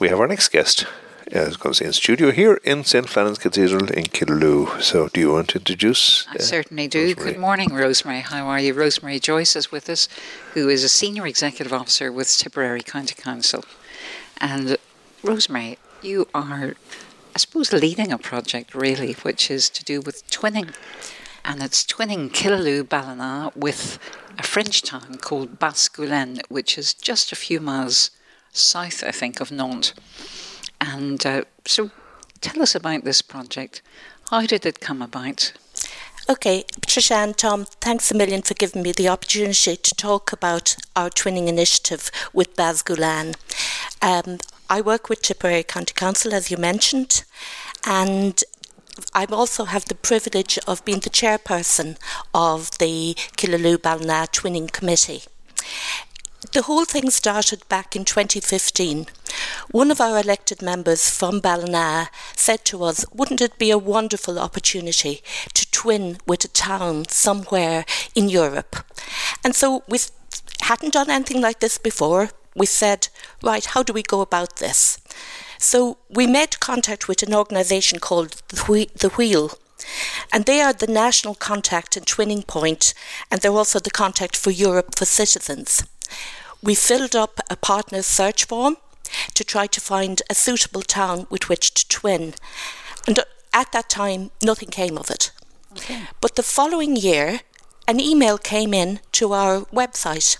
we have our next guest. Uh, I was going to say in studio here in St. Flannan's Cathedral in Killaloe. So, do you want to introduce? I uh, certainly do. Rosemary? Good morning, Rosemary. How are you? Rosemary Joyce is with us, who is a senior executive officer with Tipperary County Council. And, Rosemary, you are, I suppose, leading a project really, which is to do with twinning. And it's twinning Killaloe Ballina with a French town called Basse-Goulaine, which is just a few miles south, I think, of Nantes. And uh, so tell us about this project. How did it come about? Okay, Patricia and Tom, thanks a million for giving me the opportunity to talk about our twinning initiative with Basse-Goulaine. Um, I work with Tipperary County Council, as you mentioned, and I also have the privilege of being the chairperson of the Killaloe Ballina Twinning Committee. The whole thing started back in 2015. One of our elected members from Ballina said to us, Wouldn't it be a wonderful opportunity to twin with a town somewhere in Europe? And so we hadn't done anything like this before. We said, Right, how do we go about this? So we made contact with an organisation called The Wheel. And they are the national contact and twinning point, and they're also the contact for Europe for citizens. We filled up a partner search form to try to find a suitable town with which to twin. And uh, at that time, nothing came of it. Okay. But the following year, an email came in to our website,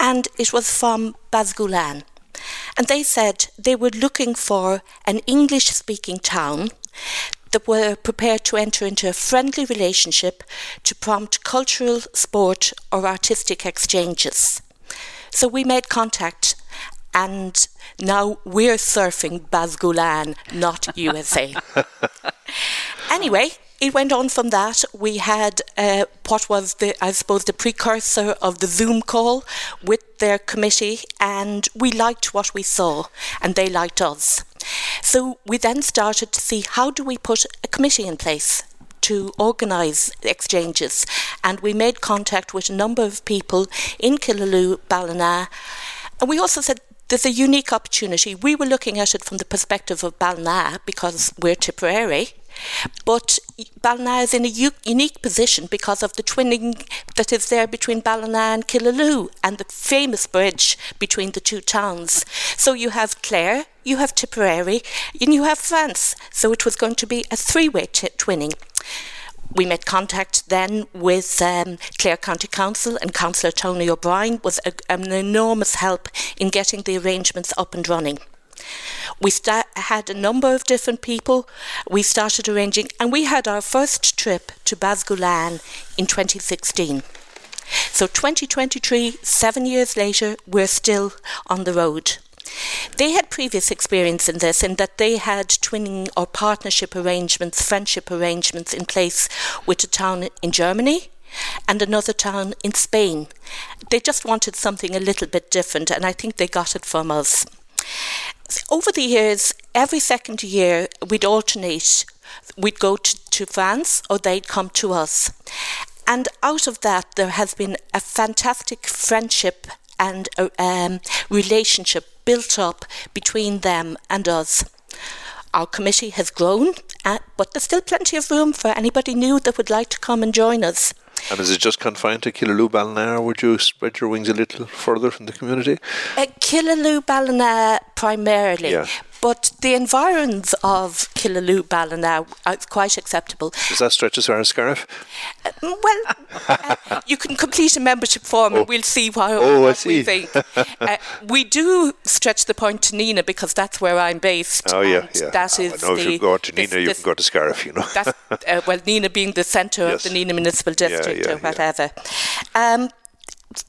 and it was from Basse-Goulaine. And they said they were looking for an English speaking town that were prepared to enter into a friendly relationship to prompt cultural, sport, or artistic exchanges. So we made contact and now we're surfing Basse-Goulaine, not USA. anyway, it went on from that. We had uh, what was the, I suppose, the precursor of the Zoom call with their committee, and we liked what we saw, and they liked us. So we then started to see how do we put a committee in place to organise exchanges. And we made contact with a number of people in Killaloe, Ballina. And we also said there's a unique opportunity. We were looking at it from the perspective of Ballina because we're Tipperary. But Ballina is in a u- unique position because of the twinning that is there between Ballina and Killaloe and the famous bridge between the two towns. So you have Clare, you have Tipperary, and you have France. So it was going to be a three way t- twinning. We made contact then with um, Clare County Council, and Councillor Tony O'Brien was a, an enormous help in getting the arrangements up and running. We had a number of different people. We started arranging, and we had our first trip to Basse-Goulaine in 2016. So 2023, seven years later, we're still on the road. They had previous experience in this, in that they had twinning or partnership arrangements, friendship arrangements in place with a town in Germany and another town in Spain. They just wanted something a little bit different, and I think they got it from us. Over the years, every second year, we'd alternate. We'd go to, to France or they'd come to us. And out of that, there has been a fantastic friendship and a um, relationship built up between them and us. Our committee has grown, uh, but there's still plenty of room for anybody new that would like to come and join us. And is it just confined to Killaloe Ballina, or would you spread your wings a little further from the community? Uh, Killaloe Ballina primarily, yeah. But the environs of Killaloe Ballina are quite acceptable. Does that stretch as far as Scariff? Uh, well, uh, you can complete a membership form oh. and we'll see what, oh, what we think. Uh, we do stretch the point to Nenagh because that's where I'm based. Oh, yeah, yeah. That oh, is know the, if you go to Nenagh, you can go to Scariff, you know. uh, well, Nenagh being the centre yes. of the Nenagh Municipal District yeah, yeah, or whatever. Um,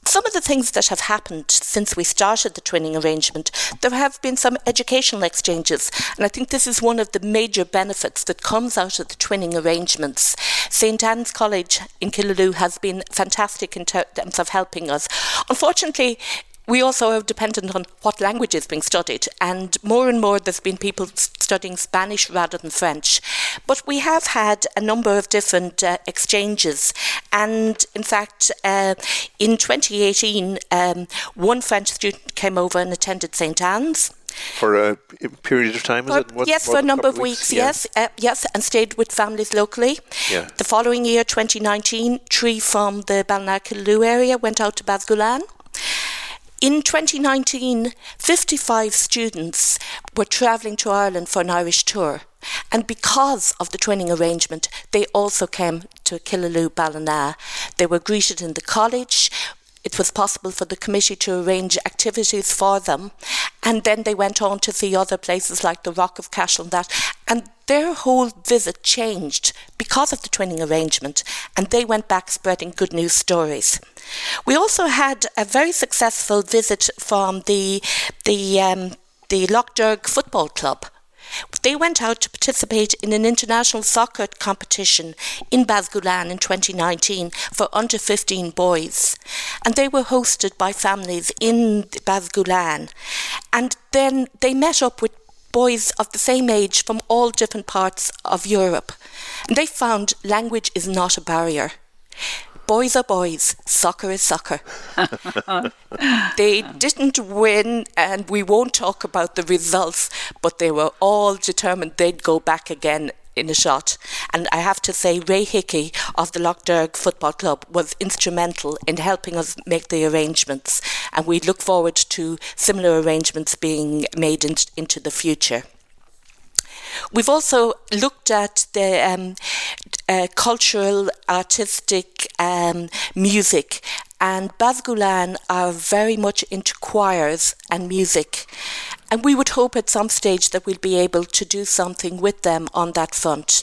some of the things that have happened since we started the twinning arrangement, there have been some educational exchanges, and I think this is one of the major benefits that comes out of the twinning arrangements. St Anne's College in Killaloe has been fantastic in terms of helping us. Unfortunately, we also are dependent on what language is being studied, and more and more there's been people studying Spanish rather than French. But we have had a number of different uh, exchanges, and in fact, uh, in 2018, um, one French student came over and attended St Anne's. For a period of time, for, what, yes, for a number of weeks, weeks yeah. yes, uh, yes, and stayed with families locally. Yeah. The following year, 2019, three from the Ballina area went out to Basse-Goulaine. In 2019, 55 students were travelling to Ireland for an Irish tour. And because of the training arrangement, they also came to Killaloe Ballina. They were greeted in the college. It was possible for the committee to arrange activities for them. And then they went on to see other places like the Rock of Cashel and that. And their whole visit changed because of the training arrangement. And they went back spreading good news stories. We also had a very successful visit from the, the, um, the Football Club they went out to participate in an international soccer competition in Basse-Goulaine in 2019 for under 15 boys. And they were hosted by families in Basse-Goulaine. And then they met up with boys of the same age from all different parts of Europe. And they found language is not a barrier boys are boys, soccer is soccer. they didn't win, and we won't talk about the results, but they were all determined they'd go back again in a shot. And I have to say, Ray Hickey of the Lough Derg Football Club was instrumental in helping us make the arrangements. And we look forward to similar arrangements being made in, into the future. We've also looked at the um, uh, cultural, artistic um, music, and Basse-Goulaine are very much into choirs and music. And we would hope at some stage that we'll be able to do something with them on that front.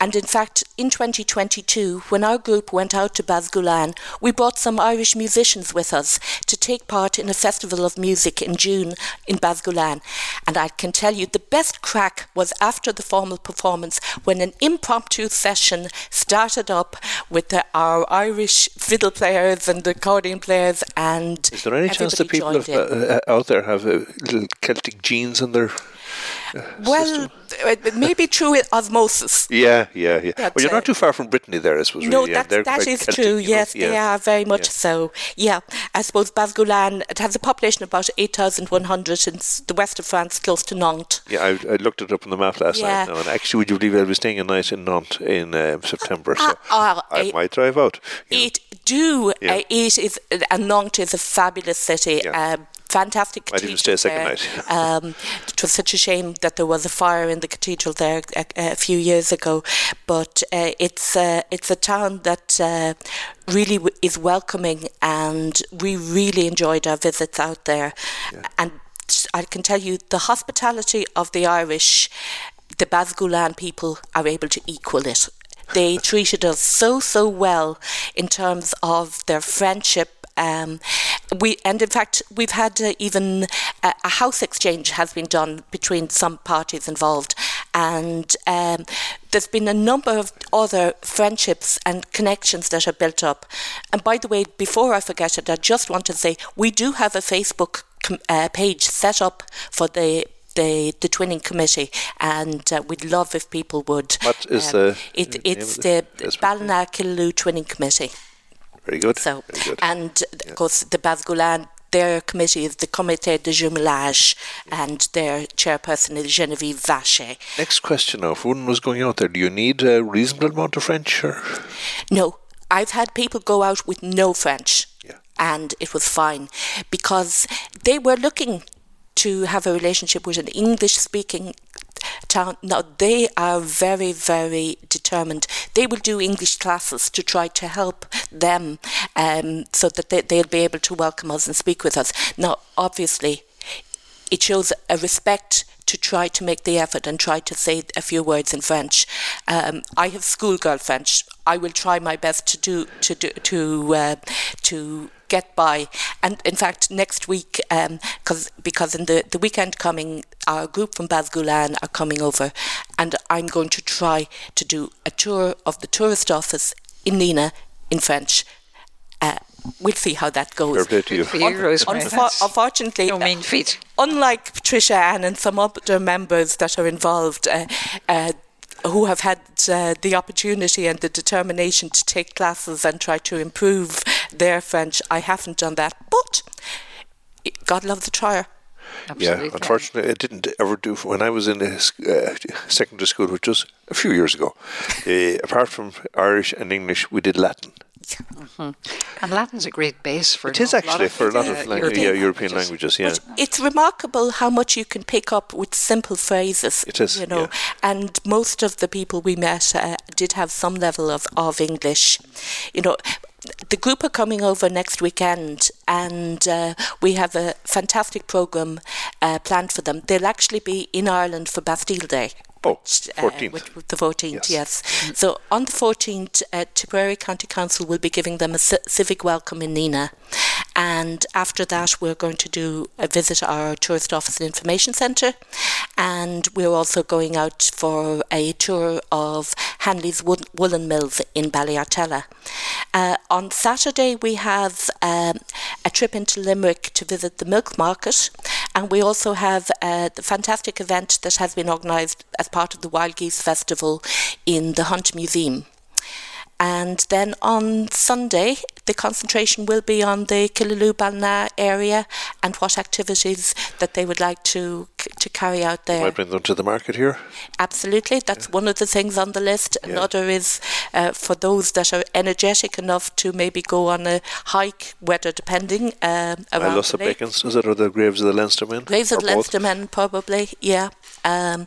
And in fact, in 2022, when our group went out to Basse-Goulaine, we brought some Irish musicians with us to take part in a festival of music in June in Basse-Goulaine. And I can tell you the best crack was after the formal performance when an impromptu session started up with the, our Irish fiddle players and accordion players and Is there any chance that people have, uh, out there have a little Celtic genes in their uh, well, be true with osmosis. Yeah, yeah, yeah. well, you're not too far from Brittany there, I suppose. No, really. that, that is Celtic, true. Yes, yeah. they are very much yeah. so. Yeah, I suppose Basse-Goulaine, it has a population of about 8,100 in the west of France, close to Nantes. Yeah, I, I looked it up on the map last yeah. night now, and actually, would you believe I'll be staying a night in Nantes in uh, September, so uh, I might drive out. It do. Yeah. Uh, it is, and Nantes is a fabulous city. Fantastic cathedral. I didn't stay a second night. Um, it was such a shame that there was a fire in the cathedral there a, a few years ago, but uh, it's uh, it's a town that uh, really w- is welcoming, and we really enjoyed our visits out there. Yeah. And I can tell you, the hospitality of the Irish, the Basse-Goulaine people are able to equal it they treated us so so well in terms of their friendship um, we and in fact we've had uh, even a, a, house exchange has been done between some parties involved, and um, there's been a number of other friendships and connections that are built up. And by the way, before I forget it, I just want to say we do have a Facebook com- uh, page set up for the the, the twinning committee, and uh, we'd love if people would. What is um, the? It, it's the Ballina Killaloe Twinning Committee. Very good. So, Very good. and yeah. of course, the Basse-Goulaine their committee is the Comité de Jumelage, and their chairperson is Genevieve Vacher. Next question now. If one was going out there, do you need a reasonable amount of French? Or? No. I've had people go out with no French. Yeah. And it was fine because they were looking to have a relationship with an English speaking Now, they are very, very determined. They will do English classes to try to help them um, so that they, they'll be able to welcome us and speak with us. Now, obviously, it shows a respect to try to make the effort and try to say a few words in French. Um, I have schoolgirl French. I will try my best to do to do to uh, to get by. And in fact, next week, um, cause, because in the, the weekend coming, our group from Basse-Goulaine are coming over, and I'm going to try to do a tour of the tourist office in Nenagh in French. Uh, we'll see how that goes. Fair to you. For you, Unfor- unfortunately, no mean feat. unlike Patricia Ann and some other members that are involved, uh, uh, who have had uh, the opportunity and the determination to take classes and try to improve their French. I haven't done that, but God loves a trier. Absolutely. Yeah, unfortunately, it didn't ever do. When I was in uh, secondary school, which was a few years ago, uh, apart from Irish and English, we did Latin. Mm-hmm. And Latin's a great base for it is actually for a lot of, uh, European, yeah, European languages. Yeah, but it's remarkable how much you can pick up with simple phrases. It is, you know, yeah. and most of the people we met uh, did have some level of of English. You know, the group are coming over next weekend, and uh, we have a fantastic program uh, planned for them. They'll actually be in Ireland for Bastille Day. Oh, 14th. Uh, the 14th, yes. yes. So on the 14th, uh, Tipperary County Council will be giving them a c- civic welcome in Nenagh. And after that, we're going to do a visit our tourist office and information centre. And we're also going out for a tour of Hanley's Woolen Mills in Ballyartella. Uh, on Saturday, we have um, a trip into Limerick to visit the milk market. And we also have uh, the fantastic event that has been organised as part of the Wild Geese Festival in the Hunt Museum. And then on Sunday, the concentration will be on the Killaloe Ballina area and what activities that they would like to to carry out there. Might bring them to the market here. Absolutely, that's yeah. one of the things on the list. Yeah. Another is uh, for those that are energetic enough to maybe go on a hike, weather depending. Um, around Lossa Bacons, is it, or the Graves of the Leinstermen? Graves of the Leinstermen, probably, yeah. Um,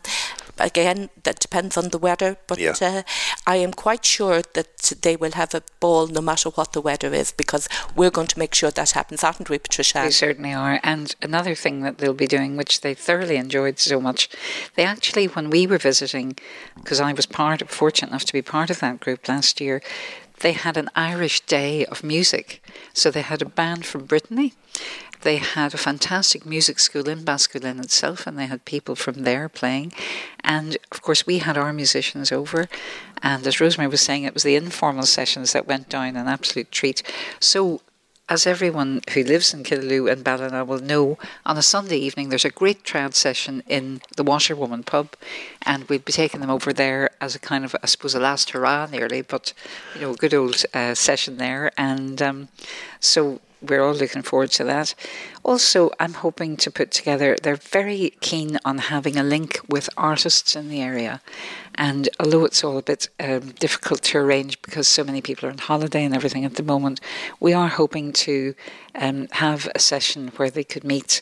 again, that depends on the weather, but yeah. uh, I am quite sure that they will have a ball no matter what the weather is because we're going to make sure that happens, aren't we, Patricia? We certainly are. And another thing that they'll be doing, which they thoroughly enjoyed so much, they actually, when we were visiting, because I was part, of, fortunate enough to be part of that group last year, they had an Irish day of music. So they had a band from Brittany they had a fantastic music school in Basse-Goulaine itself, and they had people from there playing. And of course, we had our musicians over. And as Rosemary was saying, it was the informal sessions that went down an absolute treat. So as everyone who lives in Killaloe and Ballina will know, on a Sunday evening there's a great trad session in the Washerwoman pub, and we'll be taking them over there as a kind of, I suppose, a last hurrah nearly, but you know, a good old uh, session there. And um, so we're all looking forward to that. Also, I'm hoping to put together, they're very keen on having a link with artists in the area. And although it's all a bit um, difficult to arrange because so many people are on holiday and everything at the moment, we are hoping to um, have a session where they could meet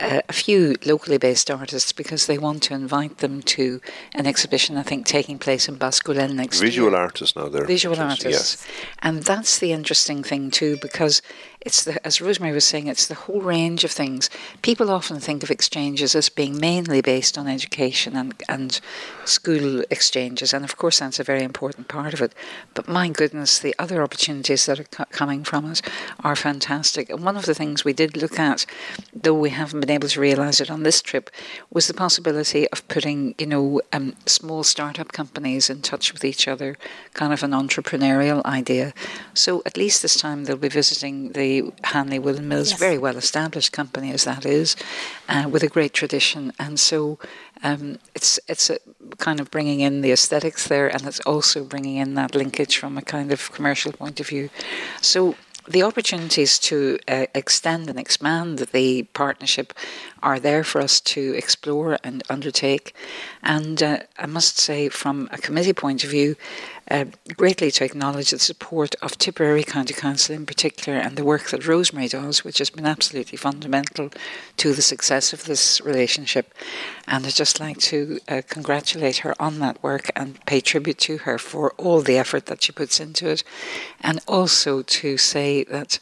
uh, a few locally based artists because they want to invite them to an exhibition, I think, taking place in Basse-Goulaine next Visual year. artists now, they're Visual artists. Yeah. And that's the interesting thing, too, because it's the, as Rosemary was saying, it's the whole range of things. People often think of exchanges as being mainly based on education and, and school exchanges, and of course that's a very important part of it. But my goodness, the other opportunities that are co- coming from it are fantastic. And one of the things we did look at, though we haven't been able to realise it on this trip, was the possibility of putting, you know, um, small startup companies in touch with each other, kind of an entrepreneurial idea. So at least this time they'll be visiting the Hanley Woolen Mills, yes. very well established company as that is, uh, with a great tradition. And so um, it's it's kind of bringing in the aesthetics there, and it's also bringing in that linkage from a kind of commercial point of view. So the opportunities to uh, extend and expand the partnership are there for us to explore and undertake. And uh, I must say, from a committee point of view, uh, greatly to acknowledge the support of Tipperary County Council in particular and the work that Rosemary does, which has been absolutely fundamental to the success of this relationship. And I'd just like to uh, congratulate her on that work and pay tribute to her for all the effort that she puts into it. And also to say that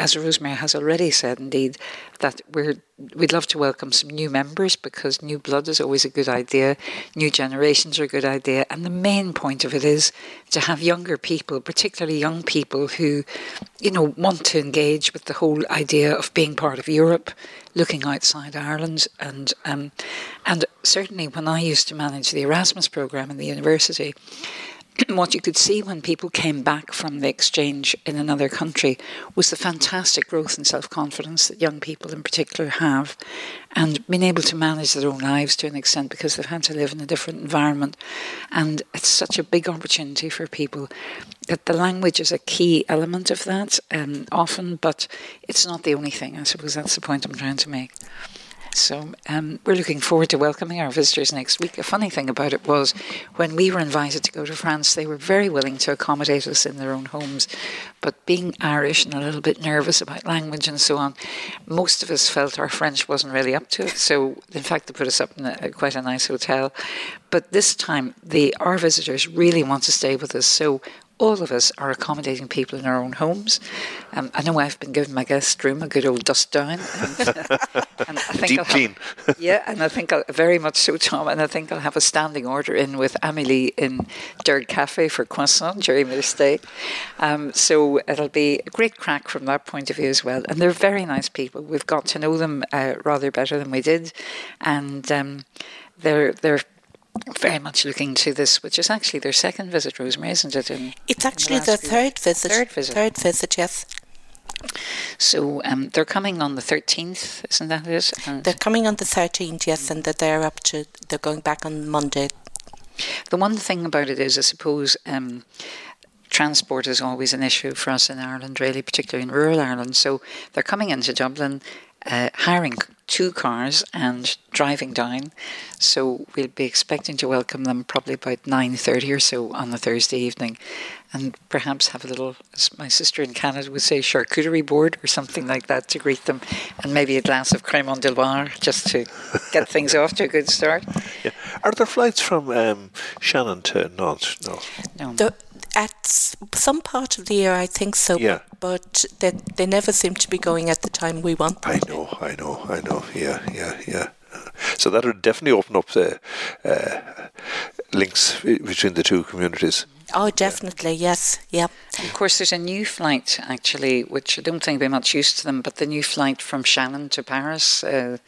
as Rosemary has already said, indeed, that we're we'd love to welcome some new members because new blood is always a good idea. New generations are a good idea, and the main point of it is to have younger people, particularly young people who, you know, want to engage with the whole idea of being part of Europe, looking outside Ireland, and um, and certainly when I used to manage the Erasmus program in the university what you could see when people came back from the exchange in another country was the fantastic growth and self confidence that young people in particular have, and being able to manage their own lives to an extent because they've had to live in a different environment. And it's such a big opportunity for people that the language is a key element of that um, often, but it's not the only thing. I suppose that's the point I'm trying to make. So um, we're looking forward to welcoming our visitors next week. A funny thing about it was when we were invited to go to France, they were very willing to accommodate us in their own homes. But being Irish and a little bit nervous about language and so on, most of us felt our French wasn't really up to it. So, in fact, they put us up in a, quite a nice hotel. But this time, the our visitors really want to stay with us. So all of us are accommodating people in our own homes. Um, I know I've been giving my guest room a good old dust down. And, think Deep I'll clean. Have, yeah, and I think I'll, very much so, Tom. And I think I'll have a standing order in with Amelie in Derg Cafe for croissant during their stay. Um, so it'll be a great crack from that point of view as well. And they're very nice people. We've got to know them uh, rather better than we did, and um, they're they're very much looking to this, which is actually their second visit, Rosemary, isn't it? In, it's actually the their third visit. Third visit. Third visit, yes. So um, they're coming on the 13th, isn't that it? And they're coming on the 13th, yes, and they're up to, they're going back on Monday. The one thing about it is, I suppose, um, transport is always an issue for us in Ireland, really, particularly in rural Ireland. So they're coming into Dublin, uh, hiring two cars and driving down. So we'll be expecting to welcome them probably about 9.30 or so on the Thursday evening and perhaps have a little, as my sister in Canada would say, charcuterie board or something like that to greet them and maybe a glass of Crémant de Loire just to get things off to a good start. Yeah. Are there flights from um, Shannon to Nantes? No. No. The, at some part of the year, I think so. Yeah. But they, they never seem to be going at the time we want. Them. I know, I know, I know. Yeah, yeah, yeah. So that would definitely open up the uh, links between the two communities. Oh, definitely, yeah. yes, yeah. Of course, there's a new flight actually, which I don't think we're much used to them, but the new flight from Shannon to Paris uh,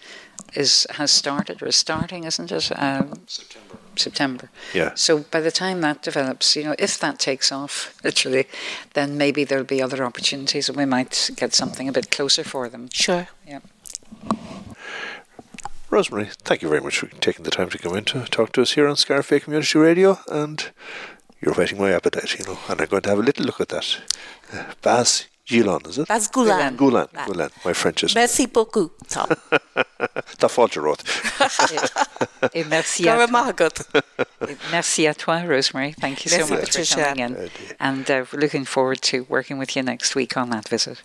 is has started or is starting, isn't it? Um, September. September. Yeah. So by the time that develops, you know, if that takes off, literally, then maybe there'll be other opportunities and we might get something a bit closer for them. Sure. Yeah. Rosemary, thank you very much for taking the time to come in to talk to us here on Scariff Community Radio and you're whetting my appetite, you know, and I'm going to have a little look at that. Uh, Baz Gilon, is it? That's Goulan. Goulan, Goulan. My French is. Merci beaucoup, Tom. Ta faute, wrote. Et merci à toi. Merci à toi, Rosemary. Thank you so much for coming in. And uh, looking forward to working with you next week on that visit.